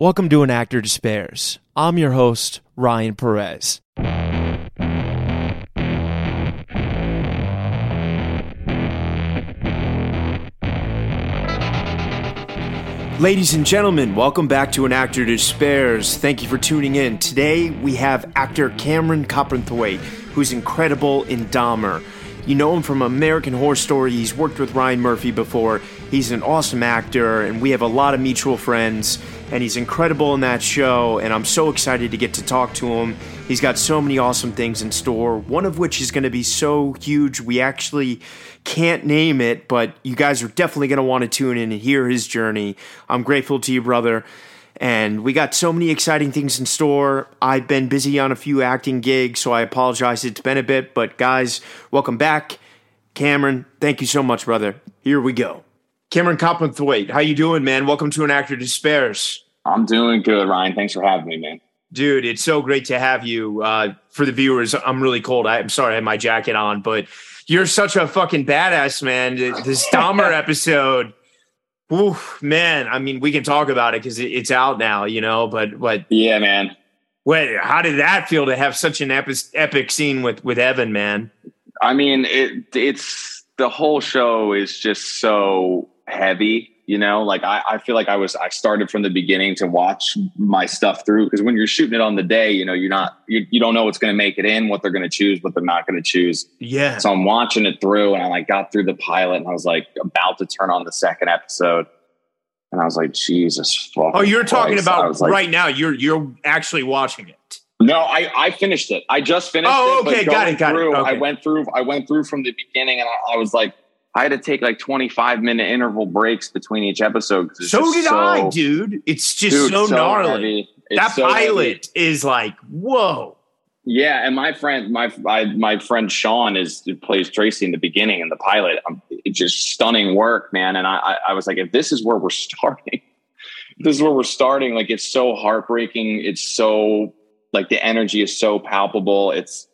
Welcome to An Actor Despairs. I'm your host, Ryan Perez. Ladies and gentlemen, welcome back to An Actor Despairs. Thank you for tuning in. Today we have actor Cameron Cowperthwaite, who's incredible in Dahmer. You know him from American Horror Story. He's worked with Ryan Murphy before. He's an awesome actor, and we have a lot of mutual friends. And he's incredible in that show, and I'm so excited to get to talk to him. He's got so many awesome things in store, one of which is going to be so huge we actually can't name it, but you guys are definitely going to want to tune in and hear his journey. I'm grateful to you, brother. And we got so many exciting things in store. I've been busy on a few acting gigs, so I apologize. It's been a bit, but guys, welcome back. Cameron, thank you so much, brother. Here we go. Cameron Cowperthwaite, how you doing, man? Welcome to An Actor Despairs. I'm doing good, Ryan. Thanks for having me, man. Dude, it's so great to have you. Uh, for the viewers, I'm really cold. I, am sorry I have my jacket on, but you're such a fucking badass, man. This Dahmer episode, oof, man. I mean, we can talk about it because it, it's out now, you know. But but yeah, man. Wait, how did that feel to have such an epic, epic scene with with Evan, man? I mean, it it's the whole show is just so heavy you know like I, I feel like i was i started from the beginning to watch my stuff through because when you're shooting it on the day you know you're not you, you don't know what's going to make it in what they're going to choose what they're not going to choose yeah so i'm watching it through and i like got through the pilot and i was like about to turn on the second episode and i was like jesus fuck oh you're talking about like, right now you're you're actually watching it no, I, I finished it. I just finished oh, it. okay, got it, got through, it. Okay. I went through. I went through from the beginning, and I, I was like, I had to take like 25 minute interval breaks between each episode. So did so, I, dude. It's just dude, so, so, gnarly. That so pilot heavy. is like, whoa. Yeah, and my friend, my I, my friend Shaun is plays Tracy in the beginning and the pilot. Um, it's just stunning work, man. And I, I, I was like, if this is where we're starting, this is where we're starting. Like, it's so heartbreaking. It's so like the energy is so palpable. It's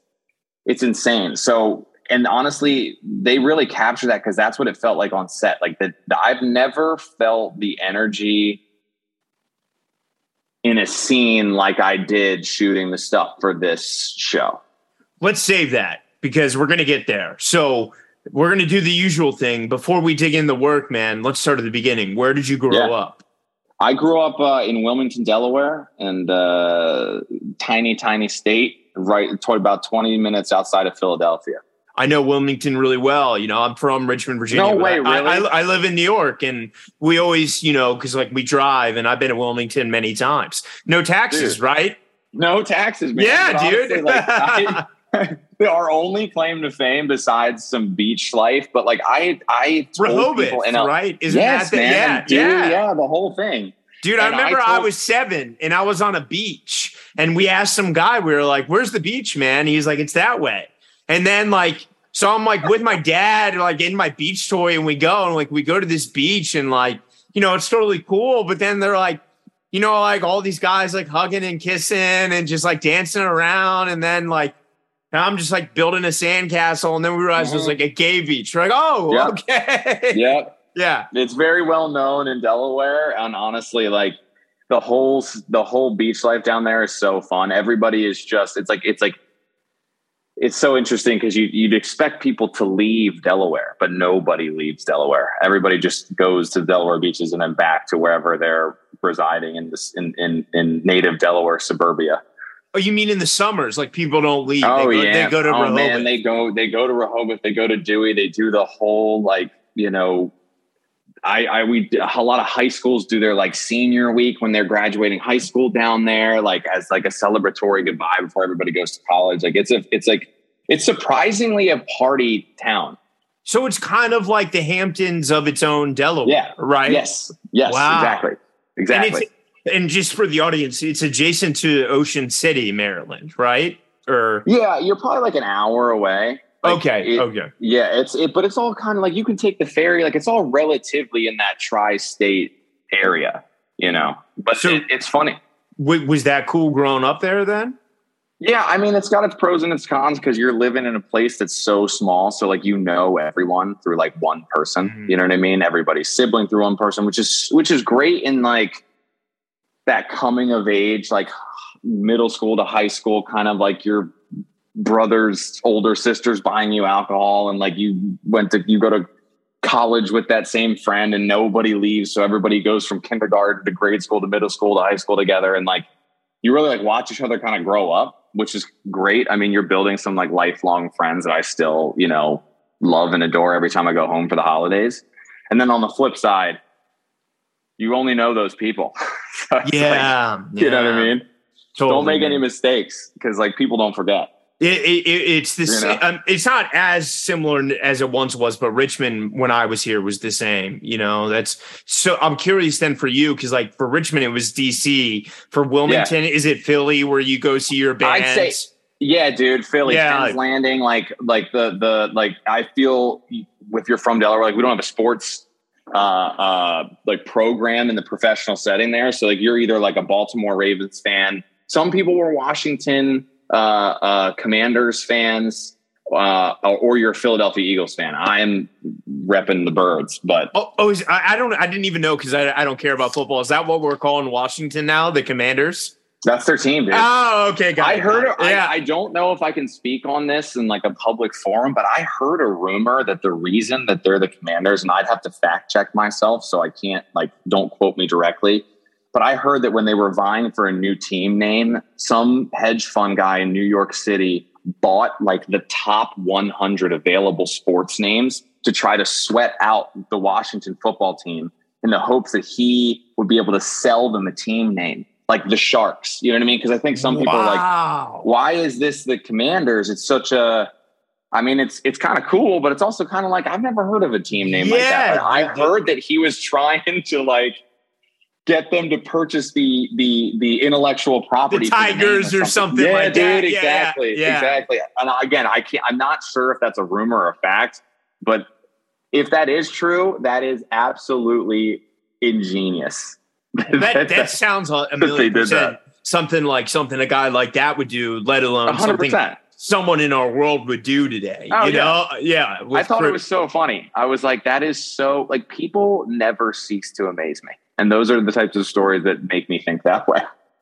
it's insane. So and honestly, they really capture that because that's what it felt like on set. Like that, I've never felt the energy in a scene like I did shooting the stuff for this show. Let's save that because we're going to get there. So we're going to do the usual thing before we dig in the work, man. Let's start at the beginning. Where did you grow yeah. up? I grew up uh, in Wilmington, Delaware, and uh, tiny, tiny state, right, about twenty minutes outside of Philadelphia. I know Wilmington really well. You know, I'm from Richmond, Virginia. No way, really? I, I, I, live in New York, and we always, you know, because like we drive, and I've been to Wilmington many times. No taxes, dude. right? No taxes, man. Yeah, but dude. Honestly, like, I, our only claim to fame besides some beach life, but like I, I told Rehoboth, people in right? Isn't yes, that the, man, yeah, dude, yeah, yeah, the whole thing. Dude, and I remember I, told, I, was seven and I was on a beach and we asked some guy, we were like, Where's the beach, man? He's like, It's that way. And then like so I'm like with my dad, like in my beach toy, and we go and like we go to this beach and like, you know, it's totally cool. But then they're like, you know, like all these guys like hugging and kissing and just like dancing around. And then like I'm just like building a sandcastle. And then we realized mm-hmm. it was mm-hmm. like a gay beach. We're like, oh, yep. okay. Yep. yeah. It's very well known in Delaware. And honestly, like the whole the whole beach life down there is so fun. Everybody is just it's like it's like it's so interesting because you, you'd expect people to leave Delaware, but nobody leaves Delaware. Everybody just goes to Delaware beaches and then back to wherever they're residing in this in, in, in native Delaware suburbia. Oh, you mean in the summers? Like people don't leave. Oh they go, yeah, they go to oh, Rehoboth. man, they go they go to Rehoboth. They go to Dewey. They do the whole like you know I, I we a lot of high schools do their like senior week when they're graduating high school down there, like as like a celebratory goodbye before everybody goes to college. Like it's a it's like it's surprisingly a party town. So it's kind of like the Hamptons of its own Delaware, yeah. right? Yes, yes, wow. exactly, exactly. And, and just for the audience, it's adjacent to Ocean City, Maryland, right? Or yeah, you're probably like an hour away. Like okay. It, okay. Yeah, it's it, but it's all kind of like you can take the ferry. Like it's all relatively in that tri-state area, you know. But so, it, it's funny. W- was that cool growing up there then? Yeah, I mean, it's got its pros and its cons because you're living in a place that's so small. So, like, you know everyone through like one person. Mm-hmm. You know what I mean? Everybody's sibling through one person, which is which is great in like that coming of age, like middle school to high school, kind of like your brother's older sisters buying you alcohol and like you went to you go to college with that same friend and nobody leaves so everybody goes from kindergarten to grade school to middle school to high school together and like you really like watch each other kind of grow up which is great. I mean you're building some like lifelong friends that i still you know love and adore every time i go home for the holidays. And then on the flip side you only know those people. So yeah, like, you know what i mean? Totally. don't make any mistakes because like people don't forget it, it, it's this. You know? um, it's not as similar as it once was, but Richmond when I was here was the same. You know, that's so. I'm curious then for you because like for Richmond it was DC. For Wilmington, yeah. is it Philly where you go see your band? I'd say, yeah, dude, Philly, yeah. Penn's Landing, like like the the like I feel with you're from Delaware, like we don't have a sports uh uh like program in the professional setting there. So like you're either like a Baltimore Ravens fan. Some people were Washington uh, uh, Commanders fans, uh, or you're a Philadelphia Eagles fan. I am repping the birds, but oh, oh is, I, I, don't, I didn't even know because I, I don't care about football. Is that what we're calling Washington now? The Commanders? That's their team, dude. Oh, okay. Got I it, heard. It. Yeah. I, I, don't know if I can speak on this in like a public forum, but I heard a rumor that the reason that they're the Commanders, and I'd have to fact check myself, so I can't like don't quote me directly but I heard that when they were vying for a new team name, some hedge fund guy in New York City bought like the top 100 available sports names to try to sweat out the Washington football team in the hopes that he would be able to sell them a team name like the Sharks. You know what I mean? Because I think some people wow. are like, why is this the Commanders? It's such a I mean, it's it's kind of cool, but it's also kind of like I've never heard of a team name yeah, like that. But I heard that he was trying to like get them to purchase the the the intellectual property the tigers or something, yeah, like dude, that. exactly yeah, yeah. exactly and again i can't i'm not sure if that's a rumor or a fact but if that is true that is absolutely ingenious that, that sounds a million percent something like something a guy like that would do let alone 100%. something someone in our world would do today. Oh, you know? Yeah. I thought it was so funny. I was like, that is so like people never cease to amaze me. And those are the types of stories that make me think that way.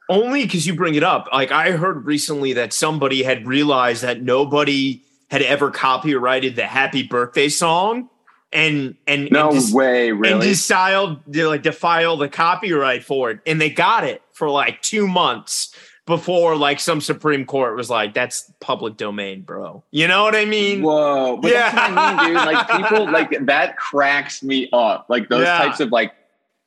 Only because you bring it up. Like I heard recently that somebody had realized that nobody had ever copyrighted the happy birthday song and and no and way really and decided to like defile the copyright for it and they got it for like two months before like some Supreme Court was like, that's public domain, bro. You know what I mean? Whoa. But yeah. I mean, dude. Like people like that cracks me up. Like those yeah. types of like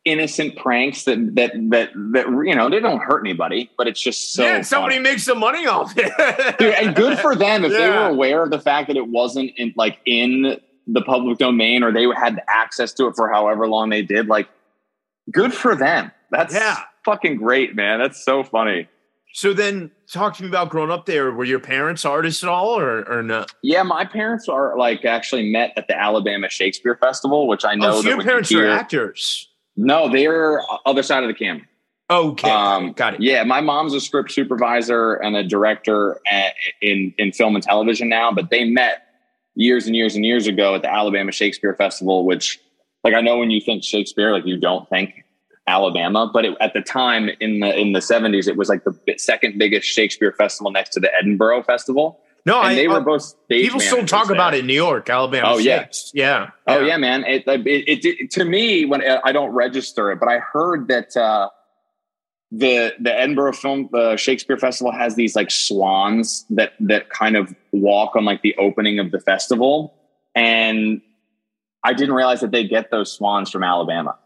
innocent pranks that that that that you know they don't hurt anybody, but it's just so. Yeah, somebody funny. makes some money off it, Dude, and good for them if yeah. they were aware of the fact that it wasn't in like in the public domain or they had access to it for however long they did. Like, good for them. That's yeah. fucking great, man. That's so funny. So then, talk to me about growing up there. Were your parents artists at all, or or no? Yeah, my parents are like actually met at the Alabama Shakespeare Festival, which I know. Oh, so your parents are actors. No, they're other side of the camera. Okay, um, got it. Yeah, my mom's a script supervisor and a director at, in in film and television now, but they met years and years and years ago at the Alabama Shakespeare Festival. Which, like, I know when you think Shakespeare, like you don't think Alabama, but it, at the time in the in the seventies, it was like the second biggest Shakespeare festival next to the Edinburgh Festival. No, and I, they were uh, both people still talk there. about it in New York, Alabama. Oh yeah, yeah. Oh yeah, man. It, it, it, to me when I don't register it, but I heard that uh, the the Edinburgh Film uh, Shakespeare Festival has these like swans that that kind of walk on like the opening of the festival, and I didn't realize that they get those swans from Alabama.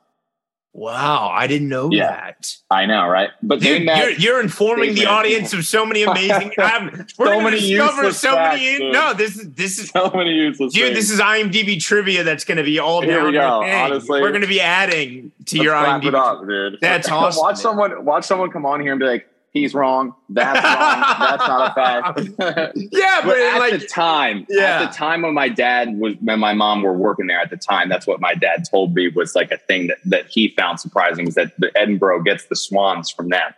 Wow, I didn't know yeah, that. I know, right? But Dude, you're, you're, informing the audience of so many amazing. we're so going to discover so facts, many. Dude. No, this is this is so many useless. Dude, things. this is IMDb trivia. That's going to be all Here down. We go. Honestly, we're going to be adding to your IMDb. Up, dude. That's awesome. watch someone watch someone come on here and be like, he's wrong. That's wrong. That's not a fact. yeah, but, but at like, the time, yeah. at the time when my dad was, when my mom were working there at the time, that's what my dad told me was like a thing that that he found surprising is that the Edinburgh gets the Swans from them.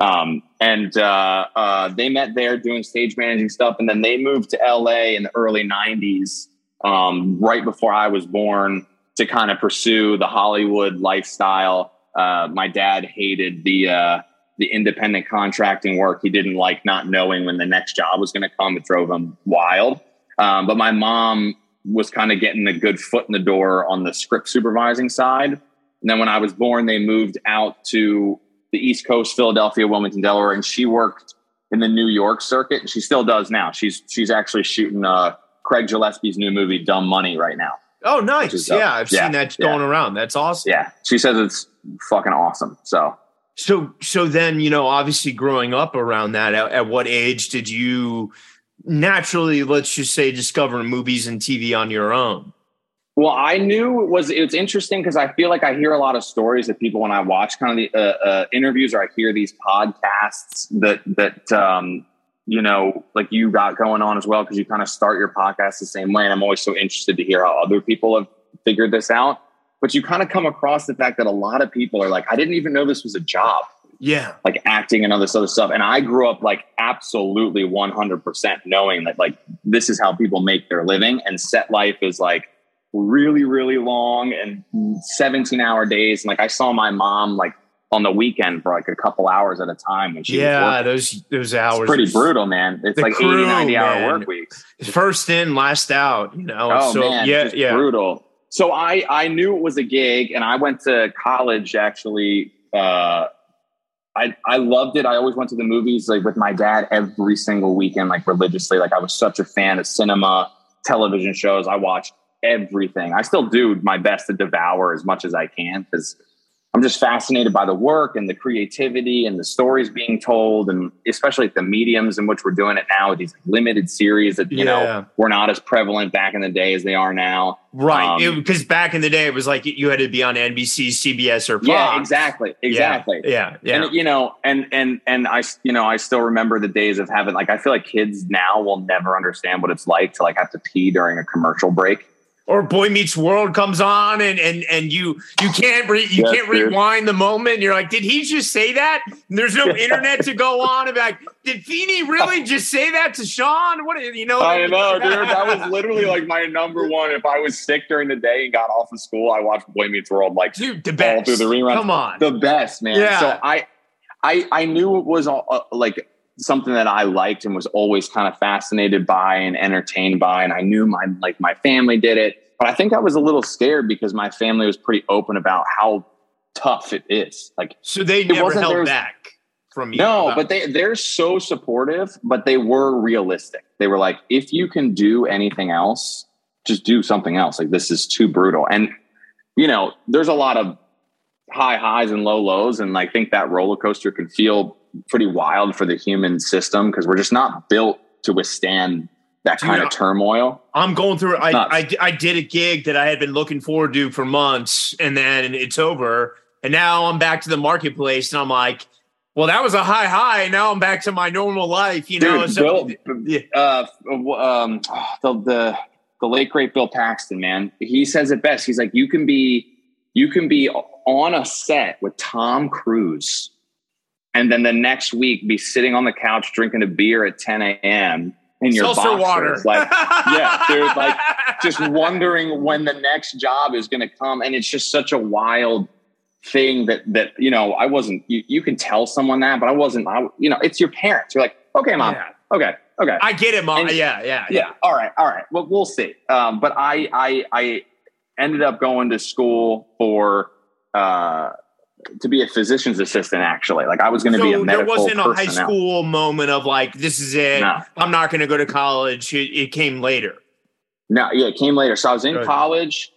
Um, and uh, uh, they met there doing stage managing stuff, and then they moved to LA in the early '90s, um, right before I was born, to kind of pursue the Hollywood lifestyle uh, my dad hated the uh, the independent contracting work. He didn't like not knowing when the next job was going to come. It drove him wild. Um, but my mom was kind of getting a good foot in the door on the script supervising side. And then when I was born, they moved out to the East Coast, Philadelphia, Wilmington, Delaware, and she worked in the New York circuit. And she still does now. She's she's actually shooting uh, Craig Gillespie's new movie, Dumb Money, right now. Oh, nice. Yeah, I've yeah, seen that going yeah. around. That's awesome. Yeah. She says it's fucking awesome. So so so then, you know, obviously growing up around that, at, at what age did you naturally, let's just say, discover movies and TV on your own? Well, I knew it was it's interesting because I feel like I hear a lot of stories of people when I watch kind of the uh, uh, interviews or I hear these podcasts that that um, you know like you got going on as well because you kind of start your podcast the same way, and I'm always so interested to hear how other people have figured this out. But you kind of come across the fact that a lot of people are like, I didn't even know this was a job. Yeah. Like acting and all this other stuff. And I grew up like absolutely 100% knowing that like this is how people make their living. And set life is like really, really long and 17 hour days. And like I saw my mom like on the weekend for like a couple hours at a time when she yeah those those hours it's pretty brutal man it's like crew, 80 90 man. hour work weeks first in last out you know oh so man, yeah yeah brutal so i i knew it was a gig and i went to college actually uh I, I loved it. I always went to the movies like with my dad every single weekend, like religiously. Like I was such a fan of cinema, television shows. I watched everything. I still do my best to devour as much as I can because I'm just fascinated by the work and the creativity and the stories being told, and especially the mediums in which we're doing it now with these limited series that you yeah. know were not as prevalent back in the day as they are now. Right, because um, back in the day it was like you had to be on NBC, CBS, or Fox. Yeah, exactly, exactly. Yeah, yeah, yeah. And you know, and and and I, you know, I still remember the days of having like I feel like kids now will never understand what it's like to like have to pee during a commercial break or Boy Meets World comes on and and and you you can't re, you yes, can't dude. rewind the moment. You're like, did he just say that? And there's no internet to go on. And like, did Feeney really just say that to Shawn? What you know? I know, dude. That was literally like my number one. If I was sick during the day and got off of school, I watched Boy Meets World like dude, the best. all through the rerun. Come on, the best man. Yeah. So I I I knew it was uh, like something that I liked and was always kind of fascinated by and entertained by. And I knew my like my family did it. But I think I was a little scared because my family was pretty open about how tough it is. Like so they never held back from you. No, about. but they they're so supportive, but they were realistic. They were like, if you can do anything else, just do something else. Like this is too brutal. And you know, there's a lot of high highs and low lows, and I think that roller coaster can feel pretty wild for the human system because we're just not built to withstand that kind Dude, of turmoil. I'm going through. I, I I did a gig that I had been looking forward to for months, and then it's over, and now I'm back to the marketplace, and I'm like, well, that was a high high. Now I'm back to my normal life. You know, Dude, so, Bill, yeah. uh, um, the, the the late great Bill Paxton, man, he says it best. He's like, you can be you can be on a set with Tom Cruise, and then the next week be sitting on the couch drinking a beer at 10 a.m in your Seltzer boxers. water. Like, yeah, dude, like just wondering when the next job is going to come. And it's just such a wild thing that, that, you know, I wasn't, you, you can tell someone that, but I wasn't, I, you know, it's your parents. You're like, okay, mom. Yeah. Okay. Okay. I get it, mom. And, yeah, yeah, yeah. Yeah. All right. All right. Well, we'll see. Um, but I, I, I ended up going to school for, uh, to be a physician's assistant actually like i was going to so be a medical there wasn't a high school moment of like this is it no. i'm not going to go to college it, it, came later no yeah it came later so i was in Good. college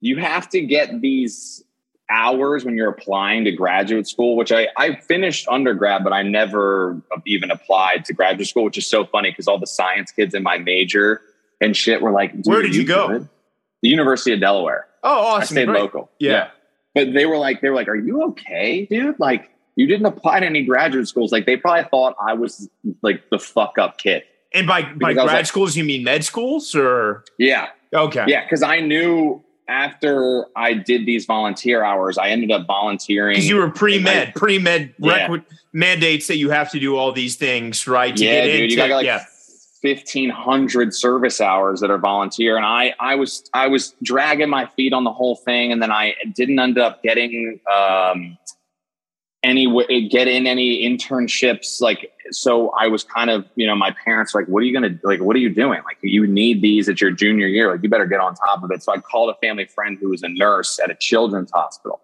you have to get these hours when you're applying to graduate school which i i finished undergrad but i never even applied to graduate school which is so funny because all the science kids in my major and shit were like where did you, you go good? the university of delaware oh awesome i stayed Great. local yeah. yeah but they were like, they were like, "Are you okay, dude? Like, you didn't apply to any graduate schools. Like, they probably thought I was like the fuck up kid." And by by grad like, schools, you mean med schools, or yeah, okay, yeah, because I knew after I did these volunteer hours, I ended up volunteering. Because you were pre med, pre med yeah. mandates that you have to do all these things, right? To yeah, dude, you got like yeah. 1500 service hours that are volunteer. And i i was i was dragging my feet on the whole thing. And then i didn't end up getting um any get in any internships. Like so i was kind of you know my parents were like what are you gonna like what are you doing? Like you need these at your junior year. Like you better get on top of it. So i called a family friend who was a nurse at a children's hospital.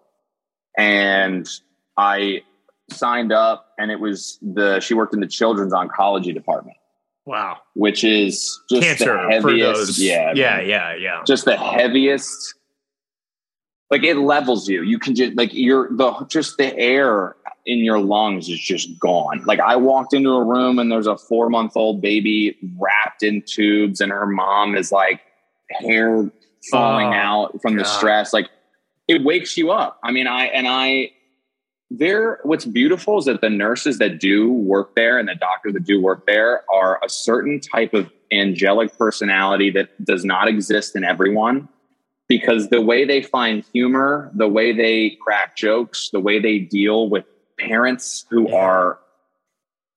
And i signed up and it was the she worked in the children's oncology department Wow. Which is just Cancer the heaviest. Yeah. Yeah. Yeah. Yeah. Just the heaviest. Like it levels you. You can just like you're the just the air in your lungs is just gone. Like I walked into a room and there's a four month old baby wrapped in tubes and her mom is like hair falling oh, out from God. the stress. Like it wakes you up. I mean, I and I there what's beautiful is that the nurses that do work there and the doctors that do work there are a certain type of angelic personality that does not exist in everyone because the way they find humor the way they crack jokes the way they deal with parents who are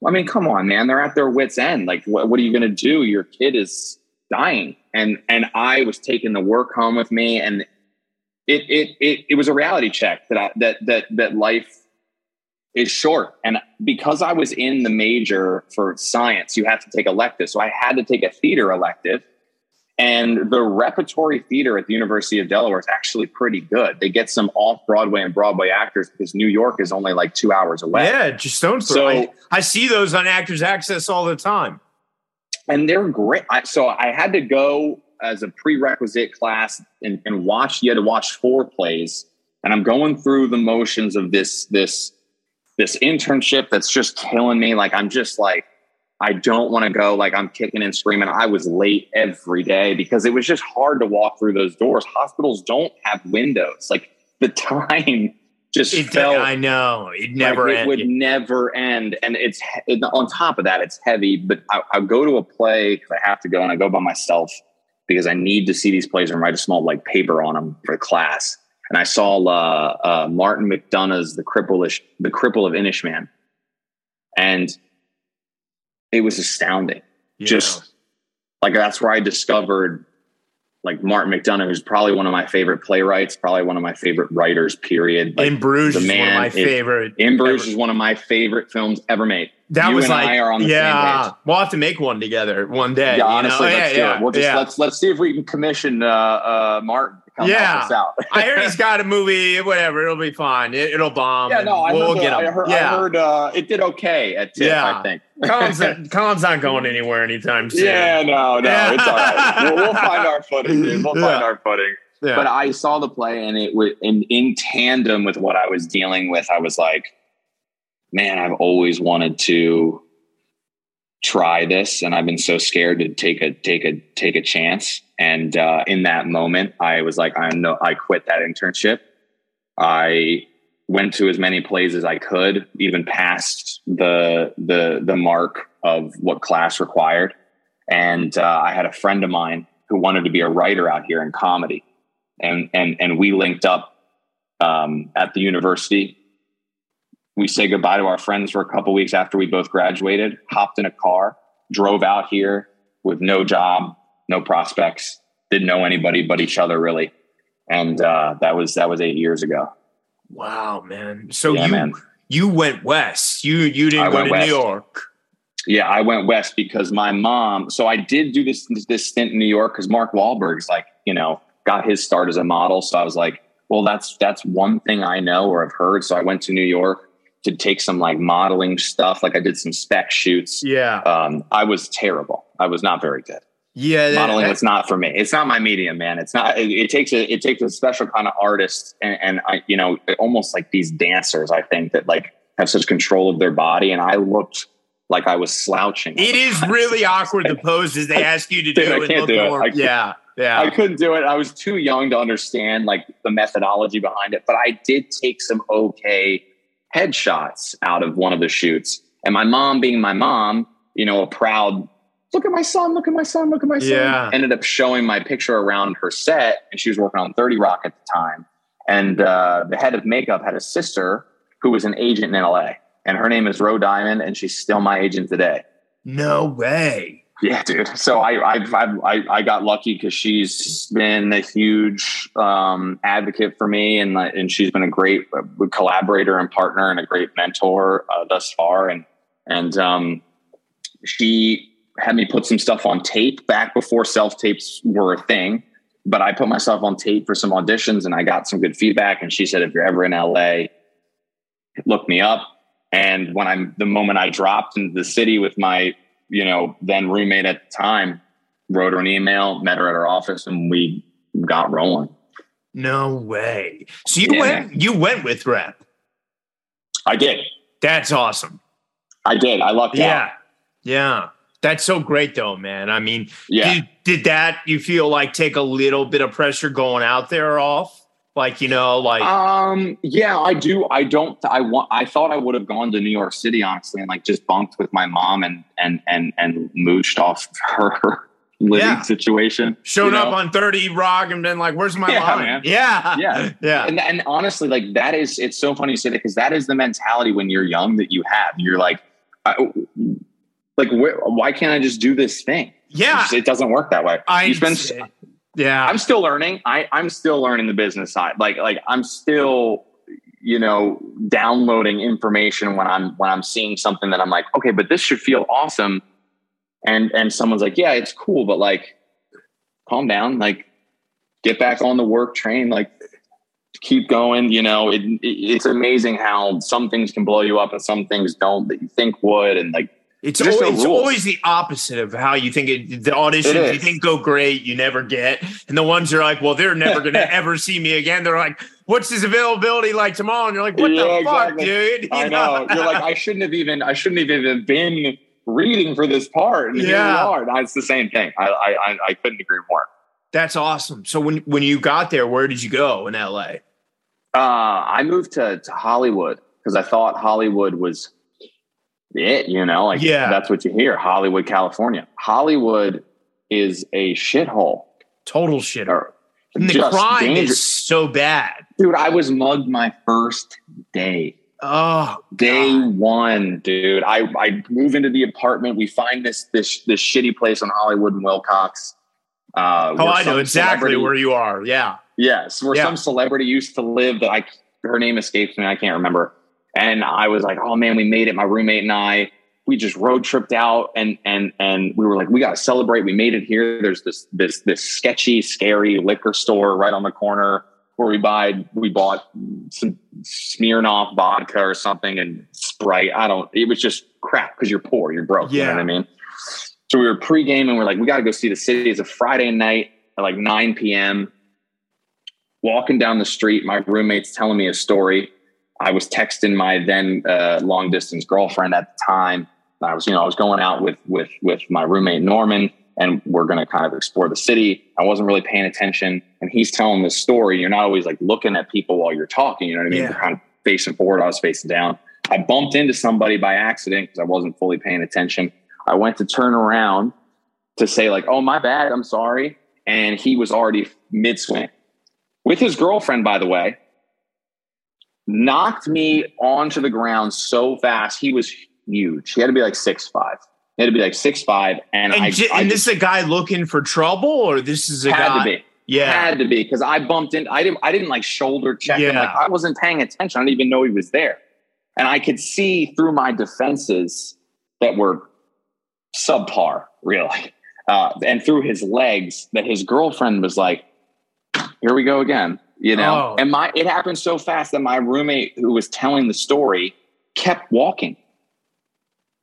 i mean come on man they're at their wits end. Like what, what are you going to do? Your kid is dying. And and i was taking the work home with me and it it it, it was a reality check that I, that that that life is short. And because I was in the major for science, you have to take elective. So I had to take a theater elective. And the repertory theater at the University of Delaware is actually pretty good. They get some off Broadway and Broadway actors because New York is only like two hours away. Yeah, just stone's throw. So, I, I see those on Actors Access all the time. And they're great. I, so I had to go as a prerequisite class and, and watch. You had to watch four plays, and I'm going through the motions of this this this internship that's just killing me. Like I'm just like, I don't want to go. Like I'm kicking and screaming. I was late every day because it was just hard to walk through those doors. Hospitals don't have windows. Like the time just it felt. I know it never like it would never end. And it's it, on top of that, it's heavy. But I, I go to a play because I have to go, and I go by myself because I need to see these plays and write a small like paper on them for class and I saw uh, uh, Martin McDonagh's "The Cripple The Cripple of Inishmaan," and it was astounding. Yeah. Just like that's where I discovered like Martin McDonagh, who's probably one of my favorite playwrights, probably one of my favorite writers. Period. Like, in Bruges, the man, one of my favorite. In Bruges is one of my favorite films ever made. That you was like, yeah. We'll have to make one together one day. Yeah, honestly, you know? let's yeah, do yeah, it. We'll just yeah. let's let's see if we can commission uh, uh, Martin yeah. I heard he's got a movie, whatever. It'll be fine. It, will bomb. Yeah, no, I we'll, heard, get him. I heard, yeah. I heard uh, it did okay at TIFF, yeah. I think. Colin's, Colin's not going anywhere anytime soon. Yeah, no, no, yeah. it's all right. We'll, we'll, find our footing, dude. We'll find our footing. Yeah. But I saw the play, and it was in, in tandem with what I was dealing with. I was like, man, I've always wanted to try this, and I've been so scared to take a take a take a chance and uh, in that moment, I was like, I know I quit that internship. I went to as many plays as I could, even past the the the mark of what class required. And uh, I had a friend of mine who wanted to be a writer out here in comedy, and and and we linked up um, at the university. We say goodbye to our friends for a couple weeks after we both graduated. Hopped in a car, drove out here with no job, no prospects, didn't know anybody but each other really. And uh, that was that was eight years ago. Wow, man. So yeah, you man. you went west. You you didn't I go to west. New York. Yeah, I went west because my mom. So I did do this this stint in New York because Mark Wahlberg's like you know got his start as a model. So I was like, well, that's that's one thing I know or have heard. So I went to New York to take some like modeling stuff. Like I did some spec shoots. Yeah. Um, I was terrible. I was not very good. Yeah, modeling is not for me. It's not my medium, man. It's not. It, it takes a it takes a special kind of artist, and, and I, you know, almost like these dancers. I think that like have such control of their body, and I looked like I was slouching. It is really awkward the poses they ask you to do. Dude, I can't do it. I yeah, yeah. I couldn't do it. I was too young to understand like the methodology behind it, but I did take some okay headshots out of one of the shoots. And my mom, being my mom, you know, a proud look at my son, look at my son, look at my son. Yeah. Ended up showing my picture around her set, and she was working on 30 Rock at the time. And uh, the head of makeup had a sister who was an agent in LA, and her name is Ro Diamond, and she's still my agent today. No way. Yeah, dude. So I I've, I've, i I got lucky because she's been a huge um, advocate for me, and and she's been a great uh, collaborator and partner and a great mentor uh, thus far. And and um, she had me put some stuff on tape back before self tapes were a thing. But I put myself on tape for some auditions, and I got some good feedback. And she said, if you're ever in LA, look me up. And when I'm the moment I dropped into the city with my you know, then roommate at the time, wrote her an email, met her at her office, and we got rolling. No way. So you yeah. went you went with rep. I did. That's awesome. I did. I lucked yeah. out. Yeah. That's so great though, man. I mean, yeah. Did, did that you feel like take a little bit of pressure going out there off? Like, you know, like um yeah, I do. I don't I want I thought I would have gone to New York City honestly and like just bunked with my mom and and and and mooched off her living yeah. situation. Showed up know? on 30 Rock and been like, where's my yeah, line? Man. Yeah. Yeah. Yeah. And, and honestly, like that is, it's so funny you say that because that is the mentality when you're young that you have. You're like, I, like, wh- why can't I just do this thing? Yeah. It, doesn't work that way. I, you spend, yeah. I'm still learning. I, I'm still learning the business side. Like, like I'm still, you know, downloading information when I'm, when I'm seeing something that I'm like, okay, but this should feel awesome. And, and someone's like, yeah, it's cool, but like, calm down, like get back on the work train, like keep going. You know, it, it, it's amazing how some things can blow you up and some things don't that you think would. And like, it's always, it's always the opposite of how you think it, the auditions you think go great, you never get. And the ones you're like, well, they're never going to ever see me again. They're like, what's his availability like tomorrow? And you're like, what yeah, the fuck, dude? You I know. know. You're like, I shouldn't have even, I shouldn't have even been reading for this part. And yeah. It's the same thing. I, I, I couldn't agree more. That's awesome. So when, when you got there, where did you go in LA? Uh, I moved to, to Hollywood because I thought Hollywood was it, you know, like yeah. that's what you hear. Hollywood, California. Hollywood is a shithole. Total shithole. And the crime dangerous. is so bad. Dude, I was mugged my first day. Oh, day God. one, dude. I, I move into the apartment. We find this this this shitty place on Hollywood and Wilcox. Uh, oh, I know exactly where you are. Yeah. Yes, where yeah. some celebrity used to live that I her name escapes me. I can't remember. And I was like, oh man, we made it. My roommate and I, we just road tripped out and and and we were like, we got to celebrate. We made it here. There's this this this sketchy, scary liquor store right on the corner where we buy we bought some Smirnoff vodka or something and Sprite. I don't. It was just crap because you're poor, you're broke. Yeah. You know what I mean? So we were pre-game and we're like, we got to go see the city. It's a Friday night at like 9 p.m. Walking down the street, my roommate's telling me a story I was texting my then uh, long distance girlfriend at the time. I was, you know, I was going out with with with my roommate Norman, and we're going to kind of explore the city. I wasn't really paying attention, and he's telling this story. You're not always like looking at people while you're talking. You know what I mean? Yeah. You're kind of facing forward. I was facing down. I bumped into somebody by accident because I wasn't fully paying attention. I went to turn around to say like, "Oh, my bad. I'm sorry," and he was already mid swing with his girlfriend, by the way knocked me onto the ground so fast. He was huge. He had to be like six five. He had to be like six five. And, and, I, j- I and this is a guy looking for trouble, or this is a had guy. to be. Yeah, had to be because I bumped in. I didn't. I didn't like shoulder check yeah. Like I wasn't paying attention. I didn't even know he was there, and I could see through my defenses that were subpar, really, uh, and through his legs that his girlfriend was like, "Here we go again." You know. Oh. And my it happened so fast that my roommate who was telling the story kept walking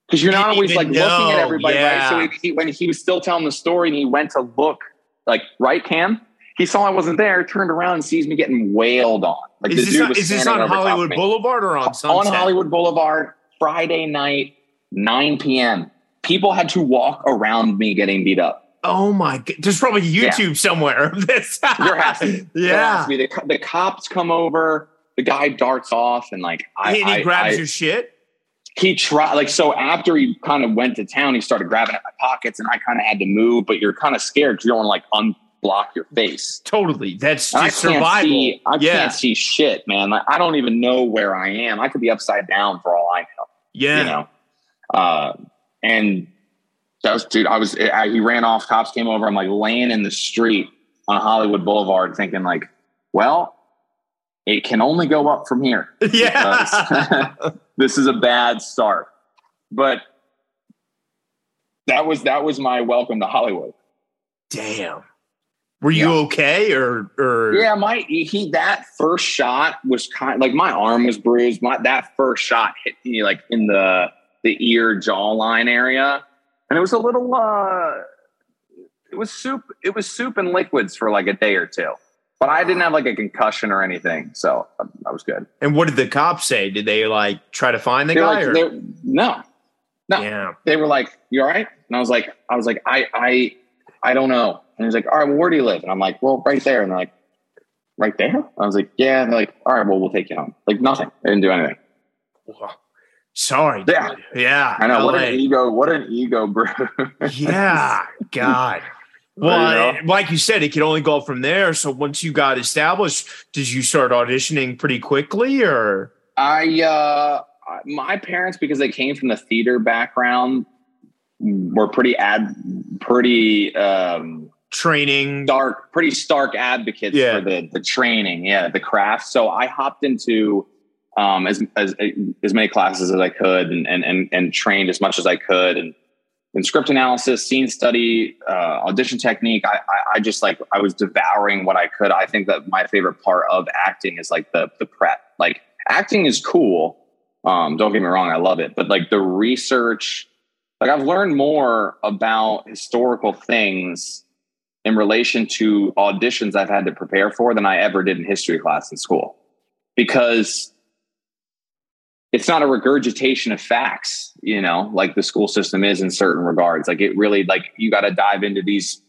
because you're not always like know. looking at everybody, yeah. right? So he, he, when he was still telling the story and he went to look, like right, Cam, he saw I wasn't there, turned around and sees me getting wailed on. Like is this, on, is this on Hollywood Boulevard or on Sunset? On Hollywood Boulevard, Friday night, 9 p.m. People had to walk around me getting beat up. Oh my god! There's probably YouTube yeah. somewhere of this. there has to, yeah. Has to. The, the, cops come over. The guy darts off, and like I, and he I, grabs I, your shit. He tried like so after he kind of went to town. He started grabbing at my pockets, and I kind of had to move. But you're kind of scared because you don't want to like unblock your face. Totally, that's just I survival. See, I yeah. can't see shit, man. Like I don't even know where I am. I could be upside down for all I know. Yeah, you know. Uh, and That was, dude. I was. I, he ran off. Cops came over. I'm like laying in the street on Hollywood Boulevard, thinking like, well, it can only go up from here. Yeah. this is a bad start. But that was that was my welcome to Hollywood. Damn. Were you Yeah. okay or or Yeah, my he that first shot was kind like my arm was bruised. My that first shot hit me like in the the ear jawline area, and it was a little. uh It was soup. It was soup and liquids for like a day or two, but I didn't have like a concussion or anything, so um, I was good. And what did the cops say? Did they like try to find the They guy? like, or? they're- no, no. Yeah. they were like, "You all right?" And I was like, "I was like, I, I, I don't know." And he's like, "All right, well, where do you live?" And I'm like, "Well, right there." And they're like, "Right there?" I was like, "Yeah." And they're like, "All right, well, we'll take you home." Like nothing. they didn't do anything. Sorry. Yeah. dude. Yeah. I know what an ego. What an ego, bro. Yeah. God. Well, you I- like you said, it could only go from there. So once you got established, did you start auditioning pretty quickly or? I, uh, my parents, because they came from the theater background, were pretty ad, pretty um, Training. dark pretty stark advocates Yeah. for the the training, yeah, the craft. So I hopped into um, as as as many classes as I could, and and and, and trained as much as I could, and in script analysis, scene study, uh, audition technique. I, I I just like I was devouring what I could. I think that my favorite part of acting is like the the prep. Like acting is cool. Um, don't get me wrong, I love it, but like the research, like I've learned more about historical things in relation to auditions I've had to prepare for than I ever did in history class in school because it's not a regurgitation of facts, you know, like the school system is in certain regards. Like it really like you got to dive into these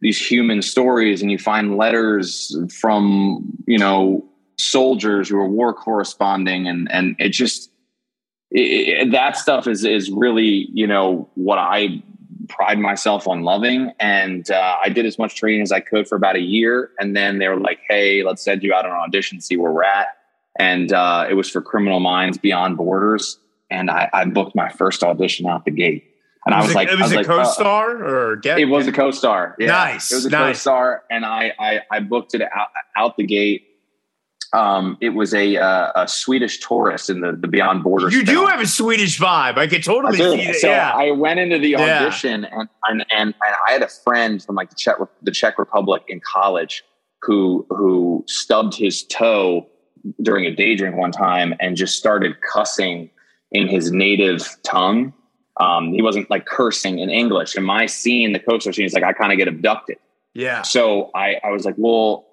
these human stories and you find letters from, you know, soldiers who are war corresponding and and it just it, that stuff is is really, you know, what I pride myself on loving. And uh, I did as much training as I could for about a year. And then they were like, hey, let's send you out on an audition, see where we're at. And uh, it was for Criminal Minds Beyond Borders. And I, I booked my first audition out the gate. And I was it, like, it was, was a like, uh, co-star or get? it was a co-star. Yeah. Nice, It was a nice. co-star, and I I, I booked it out, out the gate. Um, it was a uh, a Swedish tourist in the the Beyond Borders. You do have a Swedish vibe. I could totally do. see that. So yeah. I went into the Yeah. audition, and, and and and I had a friend from like the Czech the Czech Republic in college who who stubbed his toe during a day drink one time and just started cussing in his native tongue. Um, he wasn't like cursing in English. In my scene, the co-star scene, he's like, I kind of get abducted. yeah. So I, I was like, well,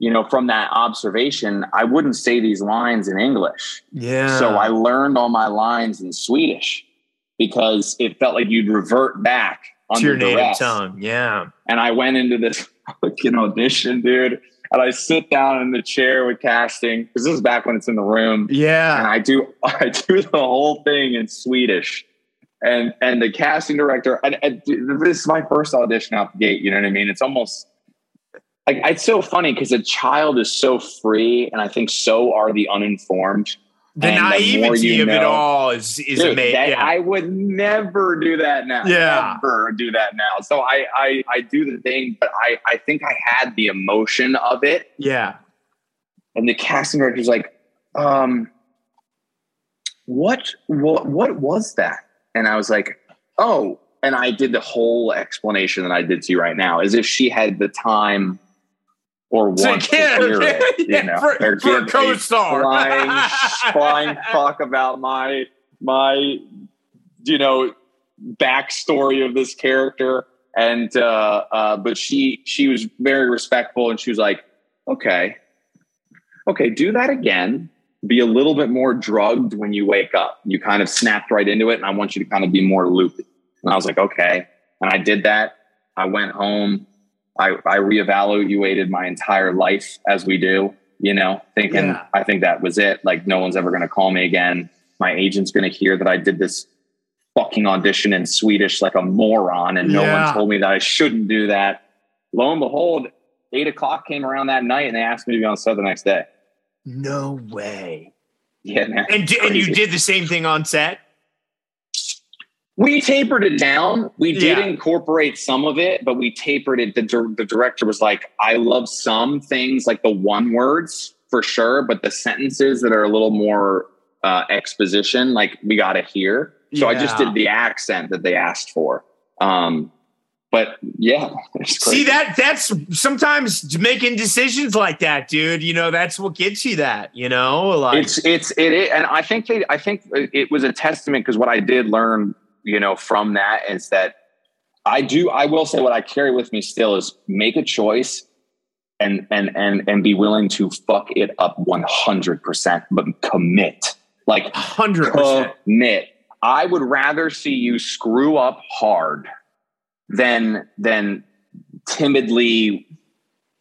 you know, from that observation, I wouldn't say these lines in English. Yeah. So I learned all my lines in Swedish because it felt like you'd revert back to your native tongue. Yeah. And I went into this fucking audition, dude. And I sit down in the chair with casting because this is back when it's in the room Yeah, and I do I do the whole thing in Swedish. And and the casting director, and, and this is my first audition out the gate. You know what I mean? It's almost like it's so funny because a child is so free, and I think so are the uninformed. The And naivety you of it all is is Dude, amazing. that- Yeah. I would never do that now. Yeah. Never do that now. So I, I I do the thing, but I I think I had the emotion of it yeah. and the casting director's like, um, what, what, what was that? And I was like, oh, and I did the whole explanation that I did to you right now, as if she had the time or So wants to hear it, you yeah, know, for- or for a co-star. flying, flying fuck about my my, you know, backstory of this character. And uh, uh, but she she was very respectful, and she was like, okay, okay, do that again. Be a little bit more drugged when you wake up. You kind of snapped right into it, and I want you to kind of be more loopy. And I was like, okay. And I did that. I went home. I, I reevaluated my entire life as we do, you know, thinking Yeah. I think that was it. Like no one's ever going to call me again. My agent's going to hear that I did this fucking audition in Swedish like a moron, and no Yeah. one told me that I shouldn't do that. Lo and behold, eight o'clock came around that night, and they asked me to be on set the next day. No way. Yeah, man. And and you did the same thing on set. We tapered it down. We did Yeah. incorporate some of it, but we tapered it. The, the director was like, I love some things, like the one words for sure, but the sentences that are a little more uh, exposition, like we got to hear. So I just did the accent that they asked for. Um, but yeah, See that that's sometimes making decisions like that, dude. You know, that's what gets you that. You know, like it's it's it, is- and I think they I think it was a testament because what I did learn, you know, from that is that I do I will say what I carry with me still is make a choice and and and and be willing to fuck it up 100% but commit. Like hundred percent. commit. I would rather see you screw up hard than than timidly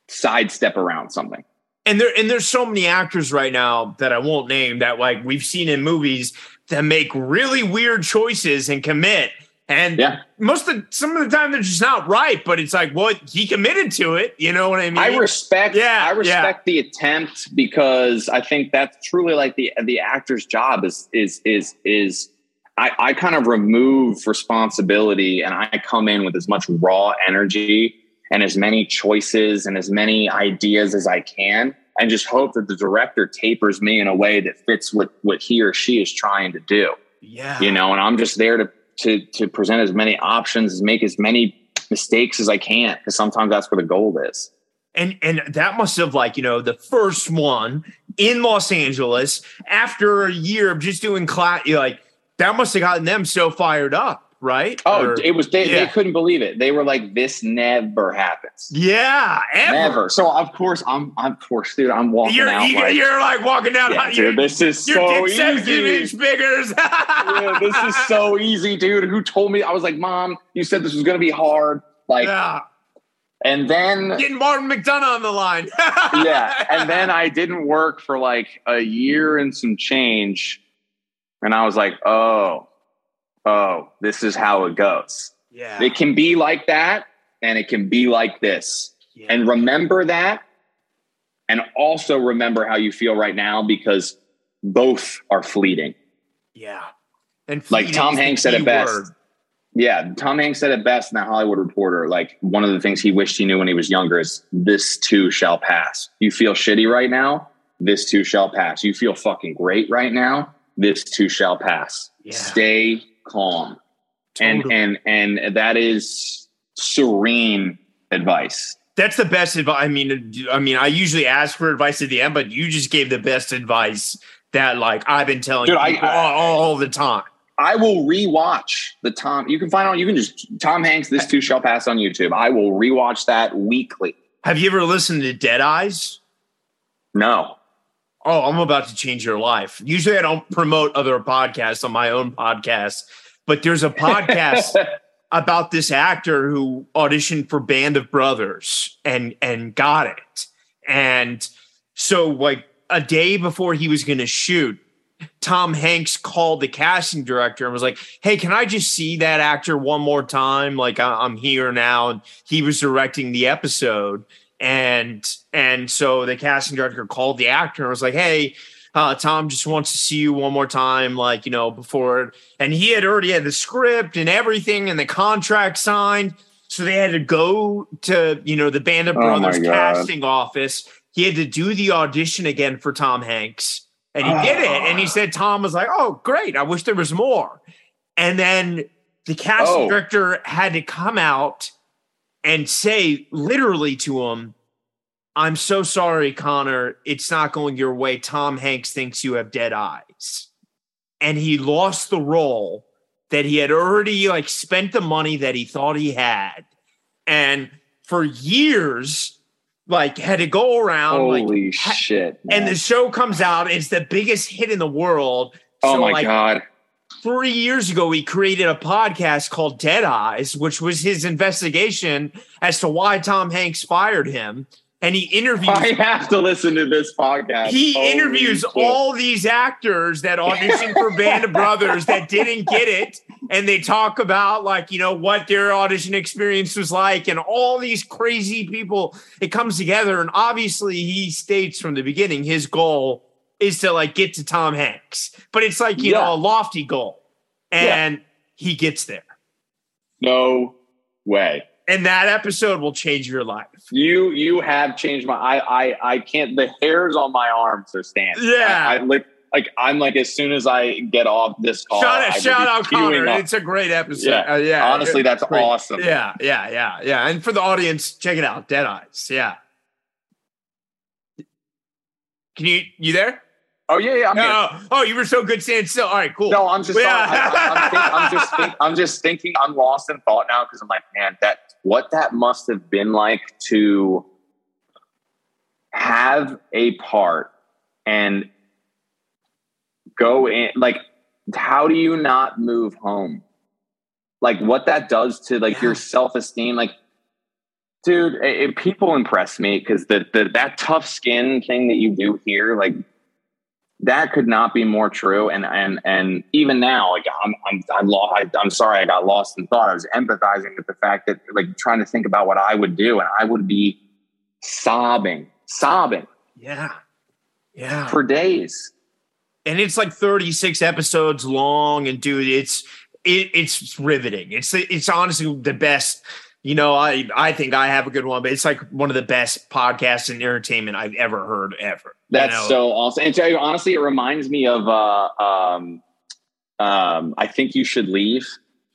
sidestep around something. And there and there's so many actors right now that I won't name that like we've seen in movies that make really weird choices and commit. And Yeah. most of the, some of the time they're just not right, but it's like, what he committed to it. You know what I mean? I respect Yeah, I respect the attempt because I think that's truly like the the actor's job is is is is I, I kind of remove responsibility and I come in with as much raw energy and as many choices and as many ideas as I can and just hope that the director tapers me in a way that fits what what he or she is trying to do yeah. you know and i'm just there to to to present as many options as make as many mistakes as i can because sometimes that's where the gold is and and that must have like you know the first one in Los Angeles after a year of just doing class. Like that must have gotten them so fired up, right? oh Or- it was they, yeah. they couldn't believe it they were like this never happens yeah, ever. never so of course i'm i'm of course dude i'm walking You're out like you're like walking down. yeah, dude, this is your so easy inch figures. yeah, this is so easy dude who told me i was like mom you said this was gonna be hard like yeah, and then getting Martin McDonagh on the line. yeah. And then I didn't work for like a year and some change. And I was like, oh, oh, this is how it goes. yeah, It can be like that and it can be like this. yeah. And remember that. And also remember how you feel right now because both are fleeting. yeah. And Like Tom Hanks said it best. word. Yeah. Tom Hanks said it best in that Hollywood Reporter. Like one of the things he wished he knew when he was younger is this too shall pass. You feel shitty right now. This too shall pass. You feel fucking great right now. This too shall pass. Yeah. Stay calm. Totally. And and and that is serene advice. That's the best advice. I mean, I mean, I usually ask for advice at the end, but you just gave the best advice that like I've been telling Dude, people I- all, all the time. I will rewatch the Tom. You can find on. You can just Tom Hanks. This too shall pass on YouTube. I will rewatch that weekly. Have you ever listened to Dead Eyes? No, Oh, I'm about to change your life. Usually I don't promote other podcasts on my own podcast, but there's a podcast about this actor who auditioned for Band of Brothers and and got it. And so like a day before he was going to shoot, Tom Hanks called the casting director and was like, "Hey, can I just see that actor one more time? Like I- I'm here now." And he was directing the episode, and and so the casting director called the actor and was like, "Hey." Uh, Tom just wants to see you one more time, like you know, before. And he had already had the script and everything, and the contract signed. So they had to go to you know the Band of Oh, Brothers God. casting office. He had to do the audition again for Tom Hanks, and he did it. And he said Tom was like, "Oh, great! I wish there was more." And then the casting Oh. director had to come out and say literally to him, "I'm so sorry, Connor. It's not going your way. Tom Hanks thinks you have dead eyes." And he lost the role that he had already like spent the money that he thought he had. And for years, like had to go around like holy ha- shit! and the show comes out it's the biggest hit in the world oh so my like god! Three years ago he created a podcast called dead eyes which was his investigation as to why tom hanks fired him and he interviews I have to listen to this podcast. he Holy interviews shit. all these actors that auditioned for Band of Brothers that didn't get it, and they talk about like you know what their audition experience was like, and all these crazy people. It comes together, and obviously he states from the beginning his goal is to like get to Tom Hanks, but it's like you Yeah. know a lofty goal, and he gets there. No way. And that episode will change your life. You you have changed my I I I can't the hairs on my arms are standing. Yeah. I, I like like I'm like as soon as I get off this call. shout out, shout out Connor. up. It's a great episode. Yeah. Uh, yeah. Honestly, that's Great. awesome. Yeah, yeah, yeah, yeah. And for the audience, check it out. Dead Eyes. Yeah. Can you you there? Oh yeah, yeah. I'm here. Oh, oh you were so good standing still. All right, cool. No, I'm just. Yeah. I, am just. Think, I'm just thinking. I'm lost in thought now because I'm like, man, that what that must have been like to have a part and go in. Like, how do you not move home? Like, what that does to like your self esteem. Like, dude, it, it- people impress me because the, the that tough skin thing that you do here, like that could not be more true. And and and even now, like I'm I'm I lost. I, I'm sorry, I got lost in thought. I was empathizing with the fact that like trying to think about what I would do, and I would be sobbing, sobbing yeah. Yeah. for days. and it's like 36 episodes long and dude it's it, it's riveting it's it's honestly the best you know i i think i have a good one but it's like one of the best podcasts and entertainment i've ever heard ever you That's know? so awesome. And tell you, honestly, it reminds me of uh, um, um, I think you should leave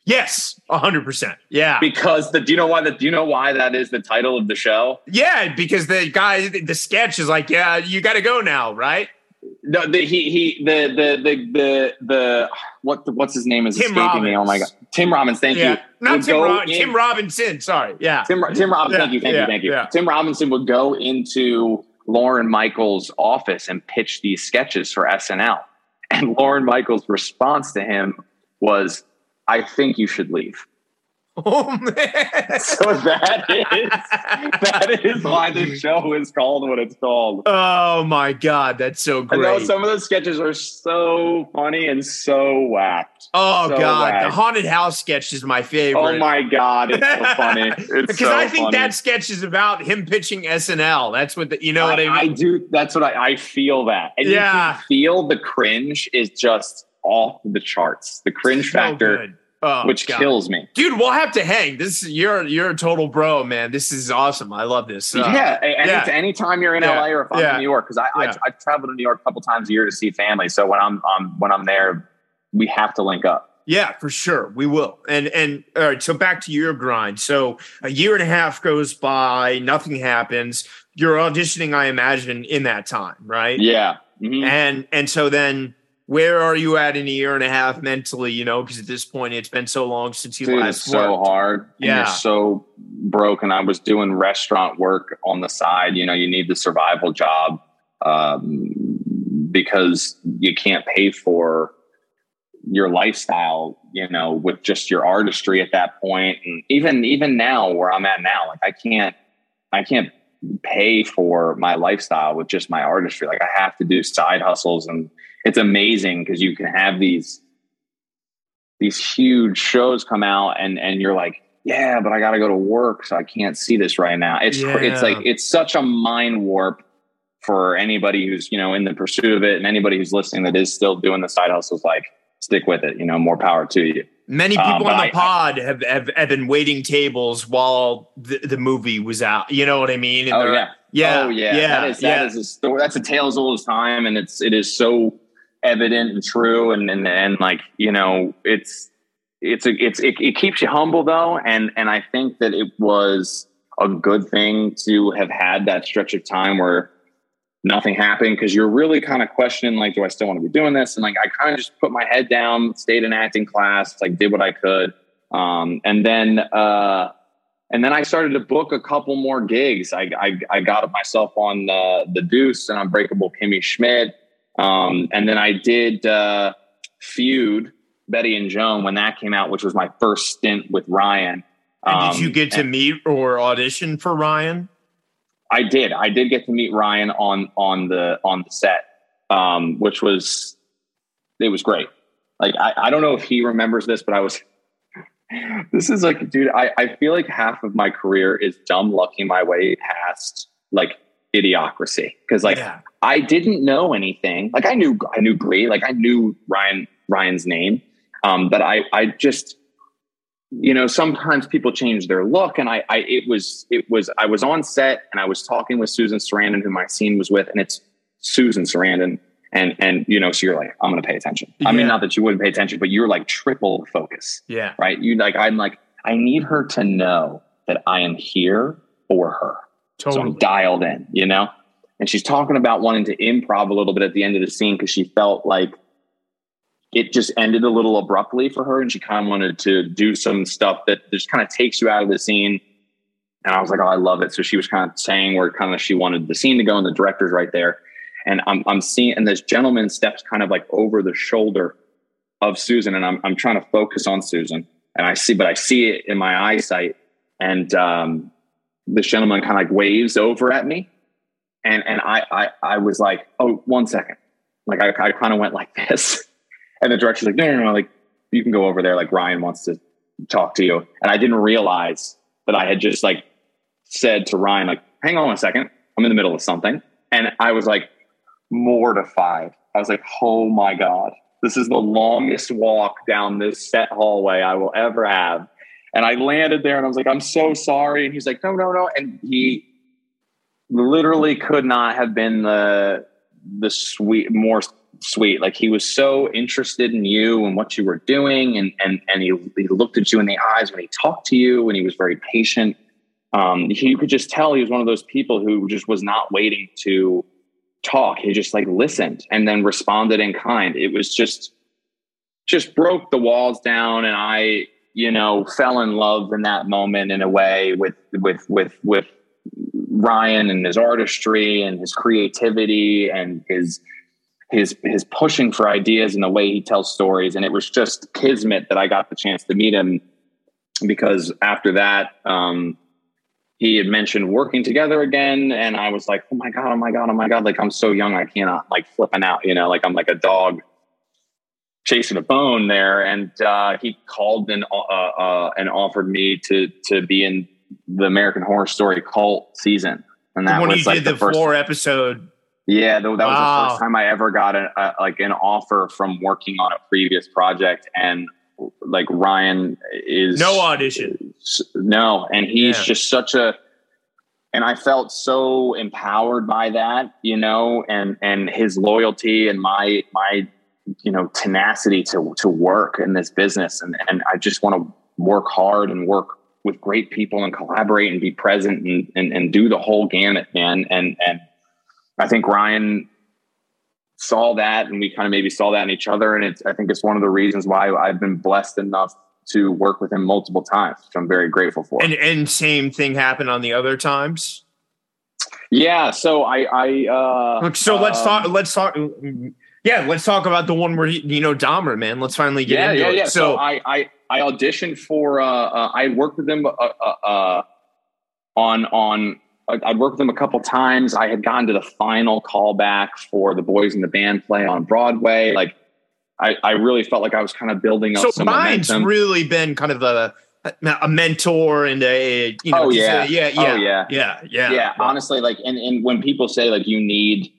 yes 100% yeah because the do you know why the do you know why that is the title of the show? yeah because the guy the sketch is like yeah you got to go now right No, the, he he the the the the the what the, what's his name is Tim escaping me. Oh my god, Tim Robbins. Thank yeah you. not Would tim, Ro- in- tim robinson sorry yeah Tim Tim Robbins. Yeah, thank you, thank yeah, you, thank you. Tim Robinson would go into Lorne Michaels' office and pitch these sketches for SNL, and Lorne Michaels' response to him was, "I think you should leave." Oh man So that is that is why the show is called what it's called. oh my god that's so great! I know some of those sketches are so funny and so whacked. Oh So god, the haunted house sketch is my favorite. Oh my god, it's so funny. It's because so I think funny. that sketch is about him pitching SNL. That's what the, you know what I, I, mean. I do. That's what I, I feel that. And Yeah. you can feel the cringe is just off the charts. The cringe So factor, good. Oh, which God. kills me. Dude, we'll have to hang. This is you're you're a total bro, man. This is awesome. I love this. Uh, yeah, any, yeah. anytime you're in Yeah. LA or if I'm Yeah. in New York, because I. I I travel to New York a couple times a year to see family. So when I'm um, when I'm there, we have to link up. Yeah, for sure. We will. And and all right, so back to your grind. So a year and a half goes by, nothing happens. You're auditioning, I imagine, in that time, right? Yeah. Mhm. And and so then where are you at in a year and a half mentally, you know, because at this point it's been so long since you Dude, last it's so worked. hard. Yeah. you're so broken. I was doing restaurant work on the side. You know, you need the survival job um, because you can't pay for your lifestyle. You know, with just your artistry at that point, and even even now where I'm at now, like I can't, I can't pay for my lifestyle with just my artistry. Like I have to do side hustles, and it's amazing because you can have these these huge shows come out and and you're like yeah but i gotta go to work so i can't see this right now it's cr it's like it's such a mind warp for anybody who's you know in the pursuit of it and anybody who's listening that is still doing the side hustles like stick with it you know more power to you Many Um, people but on the I- pod have, have have been waiting tables while the, the movie was out. You know what I mean? And oh yeah yeah, oh yeah, yeah, that is that yeah. is a story that's a tale as old as time and it's it is so evident and true and and, and like you know it's it's a, it's it, it keeps you humble though and and i think that it was a good thing to have had that stretch of time where nothing happened because you're really kind of questioning like do i still want to be doing this and like i kind of just put my head down stayed in acting class like did what i could um and then uh and then I started to book a couple more gigs. I I, I got myself on uh, the Deuce and Unbreakable Kimmy Schmidt, um, and then I did uh, Feud Betty and Joan when that came out, which was my first stint with Ryan. And did Um, you get to meet or audition for Ryan? I did. I did get to meet Ryan on on the on the set, um, which was it was great. Like I, I don't know if he remembers this, but I was. This is like, dude. I, I feel like half of my career is dumb lucking my way past like idiocracy because like yeah. I didn't know anything. Like I knew I knew Glee. Like I knew Ryan Ryan's name. um, that I I just you know sometimes people change their look and I, I it was it was I was on set and I was talking with Susan Sarandon who my scene was with and it's Susan Sarandon and and you know so you're like I'm gonna pay attention. I mean not that you wouldn't pay attention but you're like triple focus. Yeah. Right. You like I'm like I need her to know that I am here for her. Totally. So I'm dialed in, you know? And she's talking about wanting to improv a little bit at the end of the scene because she felt like it just ended a little abruptly for her and she kind of wanted to do some stuff that just kind of takes you out of the scene. And i was like oh i love it. So she was kind of saying where kind of she wanted the scene to go and the director's right there. And i'm, I'm seeing and this gentleman steps kind of like over the shoulder of susan and i'm, I'm trying to focus on susan. And i see but i see it in my eyesight. And um, this gentleman kind of like waves over at me and and i i, I was like oh one second like i, I kind of went like this and the director's like, no, no, no, like you can go over there. Like Ryan wants to talk to you. And I didn't realize that I had just like said to Ryan, like, hang on a second. I'm in the middle of something. And I was like mortified. I was like, oh my God, this is the longest walk down this set hallway I will ever have. And I landed there and I was like, I'm so sorry. And he's like, no, no, no. And he literally could not have been the the sweet more sweet. Like he was so interested in you and what you were doing, and and and he, he looked at you in the eyes when he talked to you, and he was very patient. Um, he, you could just tell he was one of those people who just was not waiting to talk. He just like listened and then responded in kind. It was just just broke the walls down, and I you know fell in love in that moment in a way with with with with Ryan and his artistry and his creativity and his his his pushing for ideas and the way he tells stories. And it was just kismet that I got the chance to meet him because after that, um, he had mentioned working together again, and I was like, "Oh my god! Oh my god! Oh my god!" Like I'm so young, I cannot like flipping out. You know, like I'm like a dog chasing a bone there. And uh, he called and uh, uh, and offered me to to be in the American Horror Story cult season. And that when was like the, the first, four episode yeah, that, that wow. was the first time I ever got a, a, like an offer from working on a previous project, and like Ryan is no audition, no, and he's yeah. just such a, and I felt so empowered by that, you know, and and his loyalty and my my you know tenacity to to work in this business, and and I just want to work hard and work with great people and collaborate and be present and and, and do the whole gamut, man, and and I think Ryan saw that and we kind of maybe saw that in each other. And it's, I think it's one of the reasons why I've been blessed enough to work with him multiple times, which I'm very grateful for. And, and same thing happened on the other times. Yeah. So I, I, uh, so let's talk, um, let's talk. Yeah. Let's talk about the one where, you know, Dahmer, man, let's finally get yeah, into yeah, it. Yeah. So, so I, I, I auditioned for, uh, uh I worked with him, uh, uh, uh on, on, I'd worked with them a couple times. I had gotten to the final callback for the Boys in the Band play on Broadway. Like, I, I really felt like I was kind of building up. So some mine's momentum. really been kind of a a mentor and a you know oh yeah. A, yeah yeah oh, yeah yeah yeah yeah honestly like and, and when people say like you need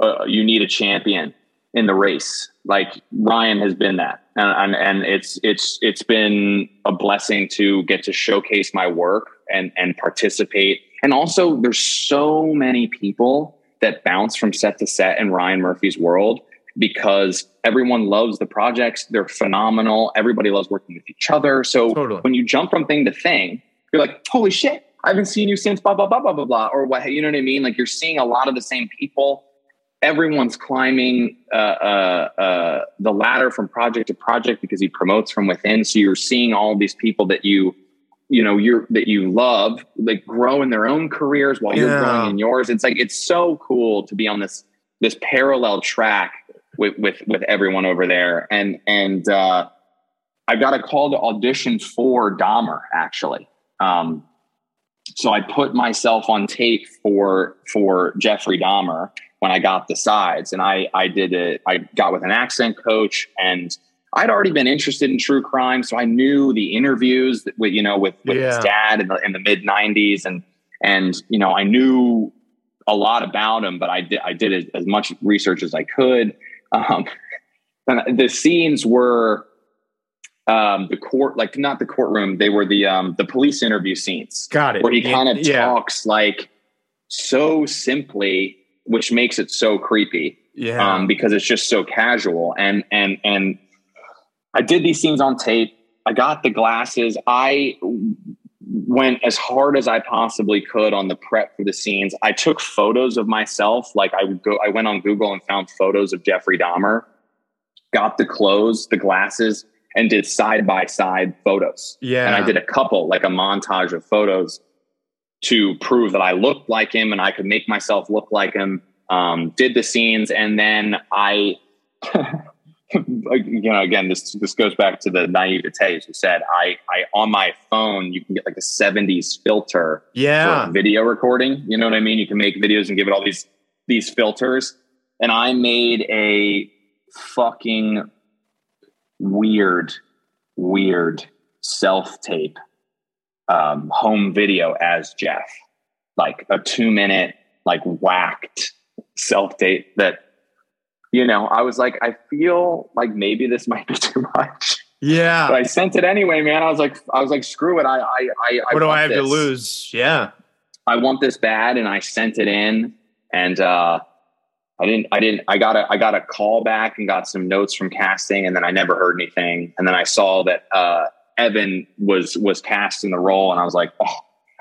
uh, you need a champion in the race like Ryan has been that and, and and it's it's it's been a blessing to get to showcase my work and and participate and also, there's so many people that bounce from set to set in Ryan Murphy's world because everyone loves the projects. They're phenomenal. Everybody loves working with each other. So totally. when you jump from thing to thing, you're like, holy shit, I haven't seen you since blah, blah, blah, blah, blah, blah. Or what, you know what I mean? Like you're seeing a lot of the same people. Everyone's climbing uh, uh, uh, the ladder from project to project because he promotes from within. So you're seeing all these people that you you know you're that you love like grow in their own careers while you're growing in yours. It's like it's so cool to be on this this parallel track with with with everyone over there. And and uh i got a call to audition for dahmer actually. Um so i put myself on tape for for jeffrey dahmer when i got the sides and i i did it i got with an accent coach and I'd already been interested in true crime, so I knew the interviews with you know with, with yeah. his dad in the, in the mid '90s, and and you know I knew a lot about him, but I did I did as much research as I could. Um, the scenes were um, the court, like not the courtroom, they were the um, the police interview scenes. Got it. Where he kind of yeah. talks like so simply, which makes it so creepy. Yeah. Um, because it's just so casual. And and and I did these scenes on tape. I got the glasses. I went as hard as I possibly could on the prep for the scenes. I took photos of myself. Like I would go, I went on Google and found photos of Jeffrey Dahmer, got the clothes, the glasses, and did side by side photos. yeah. And I did a couple, like a montage of photos to prove that I looked like him and I could make myself look like him. Um, did the scenes, and then I, you know, again, this this goes back to the naivete. As you said, I, I on my phone, you can get like a '70s filter Yeah. for video recording. You know what I mean? You can make videos and give it all these these filters. And I made a fucking weird, weird self tape um, home video as Jeff, like a two minute, like whacked self date that. You know, I was like, I feel like maybe this might be too much, Yeah. but I sent it anyway, man. I was like, I was like, screw it. I, I, I, what do I have to lose? Yeah. I want this bad, and I sent it in, and uh, I didn't, I didn't, I got a, I got a call back and got some notes from casting, and then I never heard anything, and then I saw that uh, Evan was was cast in the role, and I was like, oh,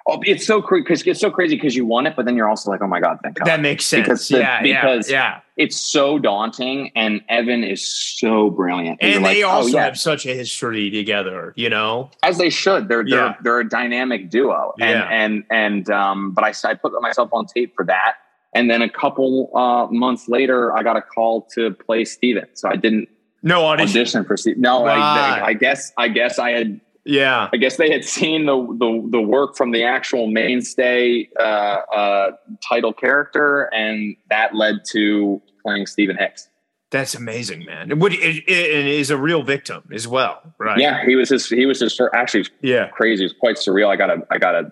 oh it's so crazy because it's so crazy because you want it, but then you're also like, oh my god, thank God, That makes sense. Because the- yeah. because- yeah. it's so daunting, and Evan is so brilliant, Yeah. And they like, oh, also yeah, have such a history together, you know? as they should. They're they're Yeah. they're a dynamic duo, and Yeah. and and um. But I I put myself on tape for that, and then a couple uh, months later, I got a call to play Steven. So I didn't No audition. audition for. No, I, Right. I guess I guess I had Yeah. I guess they had seen the the, the work from the actual mainstay uh, uh, title character, and that led to playing Steven Hicks. That's amazing, man. And Would it, it, and a real victim as well, right? Yeah, he was his he was his actually Yeah. crazy. It was quite surreal. I got a I got a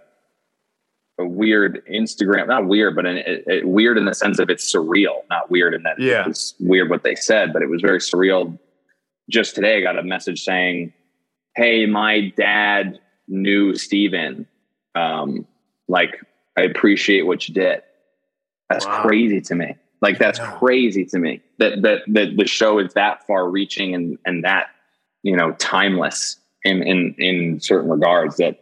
a weird Instagram, not weird, but an, it, it, weird in the sense of it's surreal, not weird in that Yeah. it was weird what they said, but it was very surreal. Just today, I got a message saying, "Hey, my dad knew Steven. Um, like, I appreciate what you did." That's Wow. crazy to me. Like, that's Yeah. crazy to me that that that the show is that far reaching and and that you know timeless in in in certain regards that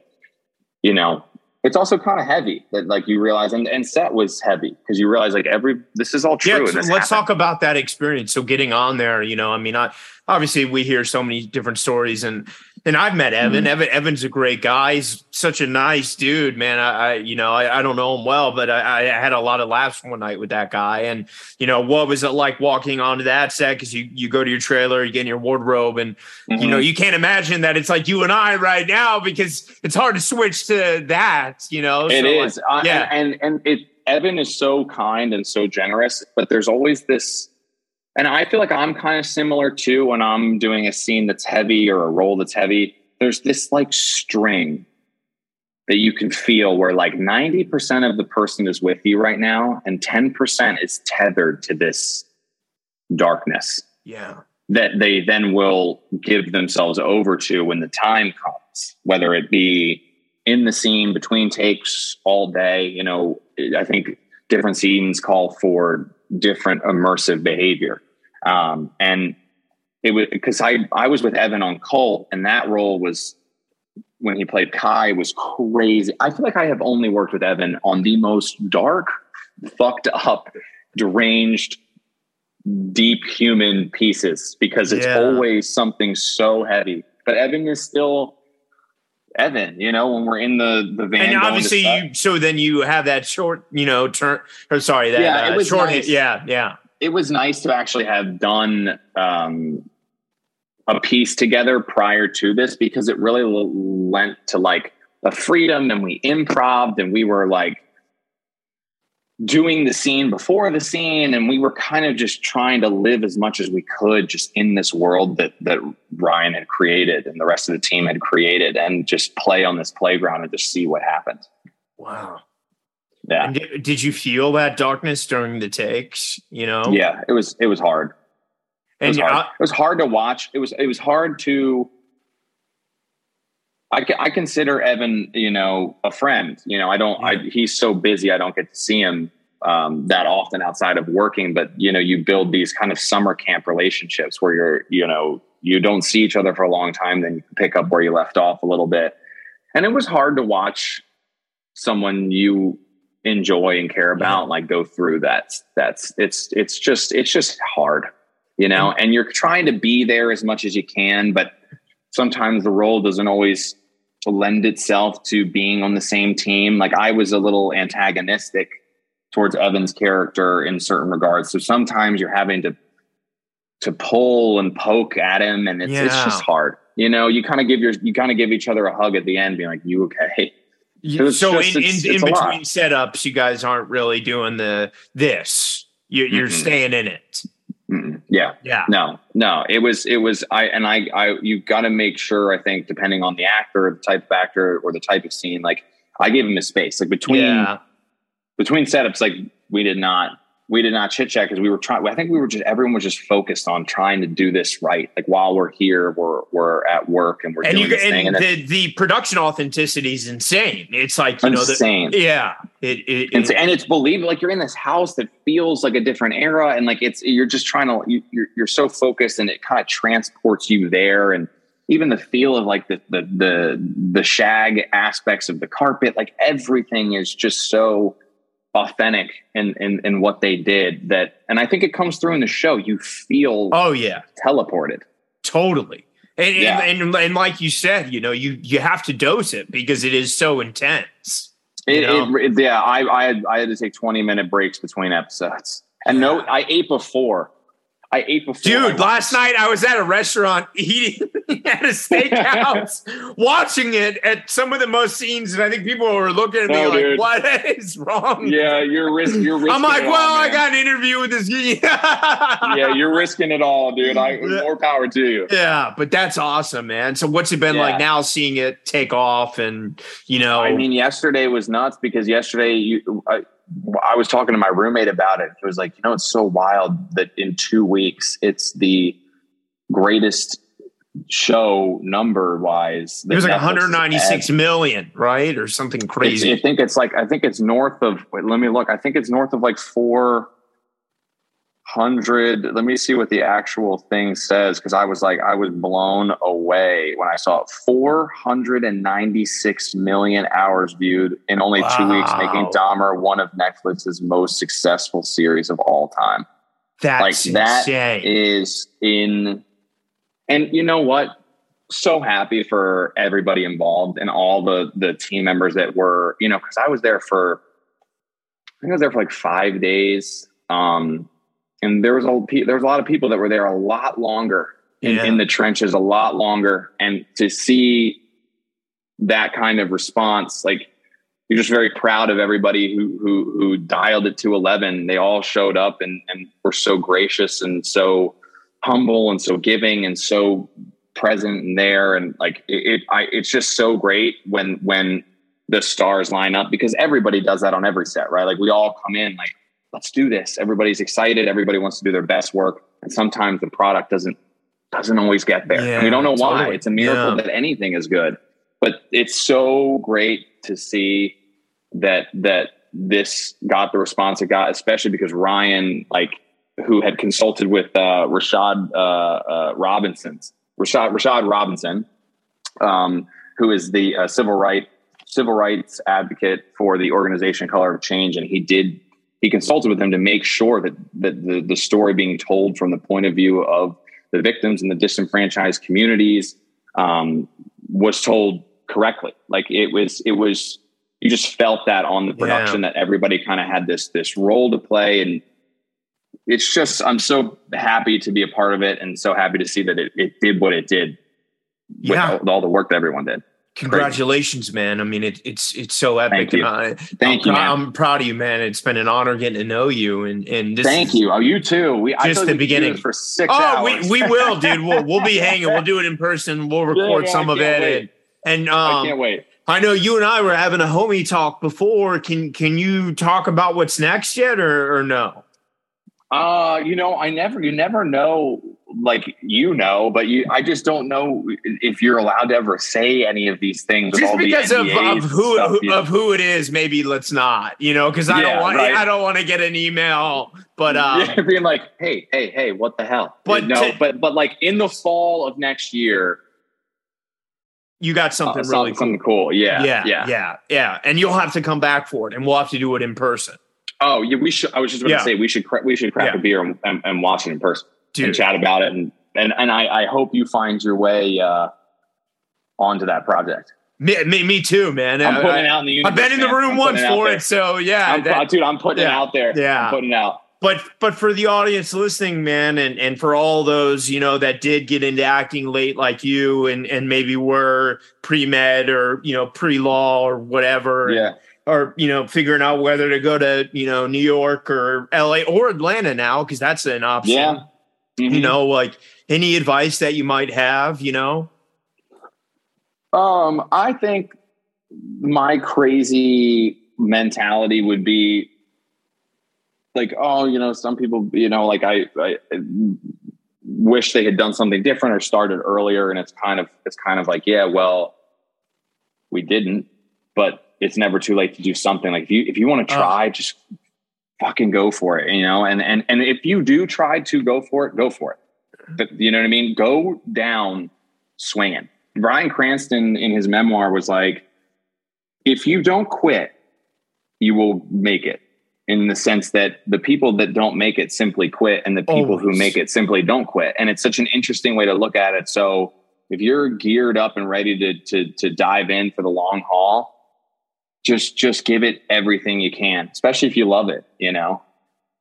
you know it's also kind of heavy that like you realize and, and set was heavy because you realize like every this is all true Yeah, so let's happened. talk about that experience. So getting on there, you know, I mean, I, obviously we hear so many different stories, and and I've met Evan. Mm-hmm. Evan Evan's a great guy. He's such a nice dude, man. I, I you know, I, I don't know him well, but I, I had a lot of laughs one night with that guy. And you know, what was it like walking onto that set? Because you you go to your trailer, you get in your wardrobe, and Mhm. you know, you can't imagine that it's like you and I right now because it's hard to switch to that. You know, It So, is, like, yeah. and, and and it Evan is so kind and so generous, but there's always this, and I feel like I'm kind of similar too when I'm doing a scene that's heavy or a role that's heavy. There's this like string that you can feel where like 90% of the person is with you right now, and 10% is tethered to this darkness yeah, that they then will give themselves over to when the time comes, whether it be in the scene between takes all day. You know, I think different scenes call for different immersive behavior. Um, and it was because I, I was with Evan on Cult, and that role was when he played Kai was crazy. I feel like I have only worked with Evan on the most dark, fucked up, deranged, deep human pieces because it's Yeah. always something so heavy. But Evan is still Evan, you know, when we're in the the van. and obviously you so then you have that short you know turn or sorry that Yeah, it uh, was short nice. yeah yeah it was nice to actually have done um, a piece together prior to this because it really l- lent to like a freedom and we improved and we were like doing the scene before the scene and we were kind of just trying to live as much as we could just in this world that that Ryan had created and the rest of the team had created and just play on this playground and just see what happened. wow Yeah. and did, did you feel that darkness during the takes you know Yeah, it was it was hard. It and was hard. it was hard to watch. It was it was hard to I, I consider Evan, you know, a friend. You know, I don't. I, he's so busy, I don't get to see him um, that often outside of working. But you know, you build these kind of summer camp relationships where you're, you know, you don't see each other for a long time, then you pick up where you left off a little bit. And it was hard to watch someone you enjoy and care about yeah. like go through that. That's it's it's just it's just hard, you know. And you're trying to be there as much as you can, but sometimes the role doesn't always lend itself to being on the same team. Like I was a little antagonistic towards Evan's character in certain regards. So sometimes you're having to to pull and poke at him and it's yeah. it's just hard. You know, you kind of give your you kind of give each other a hug at the end, being like, You okay? so just, in, in, it's in between setups, you guys aren't really doing the this. You, are mm-hmm. staying in it. Mm-mm. Yeah. Yeah. No, no, it was, it was, I, and I, I, you got to make sure, I think, depending on the actor, the type of actor or the type of scene, like I gave him a space, like between, yeah. between setups, like we did not we did not chit chat because we were trying. I think we were just everyone was just focused on trying to do this right. Like while we're here, we're we're at work and we're and doing you, this and thing. And the, the production authenticity is insane. It's like you insane. know, the, yeah, it, it, it, and it's believable. Like you're in this house that feels like a different era, and like it's you're just trying to you, you're you're so focused, and it kind of transports you there, and even the feel of like the the the the shag aspects of the carpet, like everything is just so authentic in, in in what they did that and i think it comes through in the show. You feel oh yeah. teleported. Totally. And, yeah. and, and, and like you said you know you you have to dose it because it is so intense. It, it, yeah i i had, I had to take 20 minute breaks between episodes. And no i ate before I ate before. Dude, last night I was at a restaurant eating at a steakhouse, watching it at some of the most scenes, and I think people were looking at me no, like, dude. "What is wrong?" Yeah, you're risking. You're risking. I'm like, "Well, all, I got an interview with this." yeah, you're risking it all, dude. I more power to you. Yeah, but that's awesome, man. So, what's it been yeah. like now, seeing it take off, and you know? I mean, yesterday was nuts because yesterday you. I, I was talking to my roommate about it. It was like, you know, it's so wild that in two weeks, it's the greatest show number wise. It was like 196 million, right? Or something crazy. I think it's like, I think it's north of, wait, let me look. I think it's north of like four hundred. Let me see what the actual thing says because I was like, I was blown away when I saw it. Four hundred and ninety-six million hours viewed in only wow. two weeks, making Dahmer one of Netflix's most successful series of all time. That's like that insane. is in, and you know what? So happy for everybody involved and all the the team members that were, you know, because I was there for, I think I was there for like five days. Um, and there was a there was a lot of people that were there a lot longer in, yeah. in the trenches, a lot longer, and to see that kind of response, like you're just very proud of everybody who who who dialed it to 11 they all showed up and and were so gracious and so humble and so giving and so present and there. And like it, it I, it's just so great when when the stars line up because everybody does that on every set right? Like we all come in like let's do this. Everybody's excited. Everybody wants to do their best work. And sometimes the product doesn't doesn't always get there. Yeah, and we don't know totally. why. It's a miracle yeah. that anything is good. But it's so great to see that that this got the response it got, especially because Ryan, like who had consulted with uh, Rashad uh, uh, Robinson's Rashad Rashad Robinson, um, who is the uh, civil right civil rights advocate for the organization Color of Change, and he did he consulted with them to make sure that, that the, the story being told from the point of view of the victims and the disenfranchised communities um, was told correctly. Like it was, it was, you just felt that on the production yeah. that everybody kind of had this, this role to play. And it's just, I'm so happy to be a part of it and so happy to see that it, it did what it did yeah. with all, all the work that everyone did. Congratulations, man! I mean, it, it's it's so epic. Thank you. I, Thank I'm you. I'm proud of you, man. It's been an honor getting to know you, and and this thank you. Oh, you too. We just the beginning for six. Oh, hours. we we will, dude. We'll we'll be hanging. We'll do it in person. We'll record yeah, some of it, wait. and, and um, I can't wait. I know you and I were having a homie talk before. Can can you talk about what's next yet, or or no? Uh, you know, I never. You never know like you know, but you, I just don't know if you're allowed to ever say any of these things. Just because of, of who, stuff, who of who it is, maybe let's not, you know, because I yeah, don't want right. I don't want to get an email, but um, yeah, being like, hey, hey, hey, what the hell? But no, to, but but like in the fall of next year. You got something uh, really something cool. cool. Yeah, yeah, yeah, yeah, yeah, and you'll have to come back for it, and we'll have to do it in person. Oh, yeah, we should. I was just going to yeah. say we should we should crack yeah. a beer and, and, and watch it in person. Dude. and chat about it. And and and I, I hope you find your way uh, onto that project. Me, me, me too, man. I'm putting I, it out in the universe. I've been in the room once for it, so yeah, I'm, that, dude. I'm putting yeah, it out there. Yeah, I'm putting it out. But but for the audience listening, man, and and for all those you know that did get into acting late, like you, and and maybe were pre med or you know pre law or whatever. Yeah. Or you know, figuring out whether to go to you know New York or L.A. or Atlanta now because that's an option. Yeah Mm-hmm. You know, like any advice that you might have, you know? Um, I think my crazy mentality would be like, oh, you know, some people, you know, like I, I wish they had done something different or started earlier. And it's kind of, it's kind of like, yeah, well, we didn't, but it's never too late to do something. Like if you, if you want to try, uh, just fucking go for it, you know? And, and, and if you do try to go for it, go for it. But you know what I mean? Go down swinging. Bryan Cranston in his memoir was like, if you don't quit, you will make it in the sense that the people that don't make it simply quit and the people Always. who make it simply don't quit. And it's such an interesting way to look at it. So if you're geared up and ready to, to, to dive in for the long haul, just just give it everything you can, especially if you love it, you know.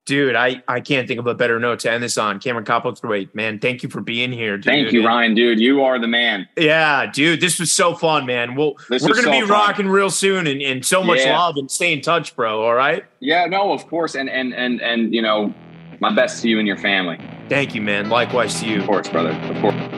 Dude, I, I can't think of a better note to end this on. Cameron Cowperthwaite, man, thank you for being here. Dude. Thank you, Ryan, dude. You are the man. Yeah, dude, this was so fun, man. Well, this we're gonna so be fun. rocking real soon, and, and so much yeah. love and stay in touch, bro. All right. Yeah, no, of course, and and and and you know, my best to you and your family. Thank you, man. Likewise to you. Of course, brother. Of course.